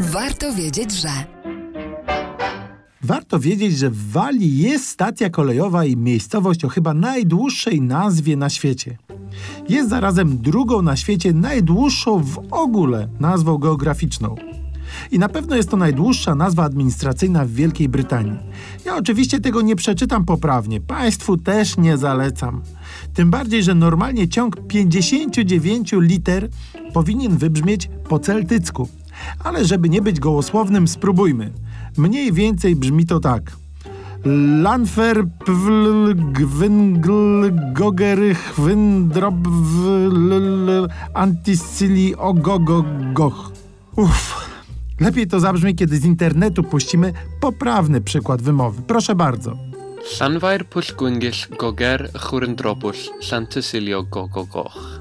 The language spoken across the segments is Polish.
Warto wiedzieć, że. Warto wiedzieć, że w Walii jest stacja kolejowa i miejscowość o chyba najdłuższej nazwie na świecie. Jest zarazem drugą na świecie najdłuższą w ogóle nazwą geograficzną. I na pewno jest to najdłuższa nazwa administracyjna w Wielkiej Brytanii. Ja oczywiście tego nie przeczytam poprawnie, Państwu też nie zalecam. Tym bardziej, że normalnie ciąg 59 liter powinien wybrzmieć po celtycku. Ale żeby nie być gołosłownym, spróbujmy. Mniej więcej brzmi to tak. Lanfer pwl gwyngl gogery chwyndrob antisyli ogogo goch. Uff. Lepiej to zabrzmi, kiedy z internetu puścimy poprawny przykład wymowy. Proszę bardzo. Llanfair Pwllgwyngyll Goger Chwrndrobwll Llantysilio Gogogoch.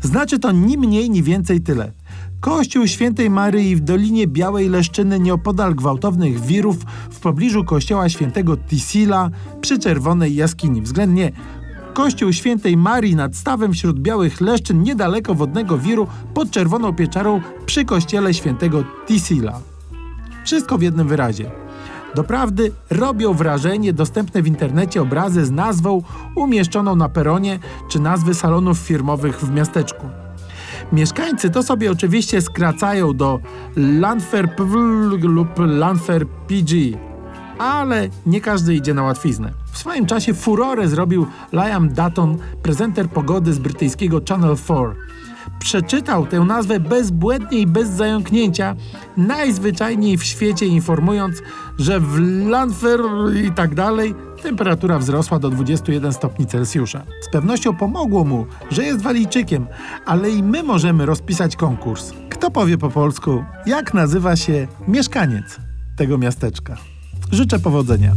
Znaczy to ni mniej, ni więcej tyle. Kościół Świętej Maryi w Dolinie Białej Leszczyny nieopodal gwałtownych wirów w pobliżu kościoła Świętego Tisila przy Czerwonej Jaskini. Względnie Kościół Świętej Marii nad stawem wśród Białych Leszczyn niedaleko wodnego wiru pod Czerwoną Pieczarą przy kościele Świętego Tisila. Wszystko w jednym wyrazie. Doprawdy robią wrażenie dostępne w internecie obrazy z nazwą umieszczoną na peronie czy nazwy salonów firmowych w miasteczku. Mieszkańcy to sobie oczywiście skracają do Lanfer PW lub Lanfer PG, ale nie każdy idzie na łatwiznę. W swoim czasie furorę zrobił Liam Dutton, prezenter pogody z brytyjskiego Channel 4. Przeczytał tę nazwę bezbłędnie i bez zająknięcia, najzwyczajniej w świecie informując, że w Lanfer i tak dalej temperatura wzrosła do 21 stopni Celsjusza. Z pewnością pomogło mu, że jest walijczykiem, ale i my możemy rozpisać konkurs. Kto powie po polsku, jak nazywa się mieszkaniec tego miasteczka? Życzę powodzenia.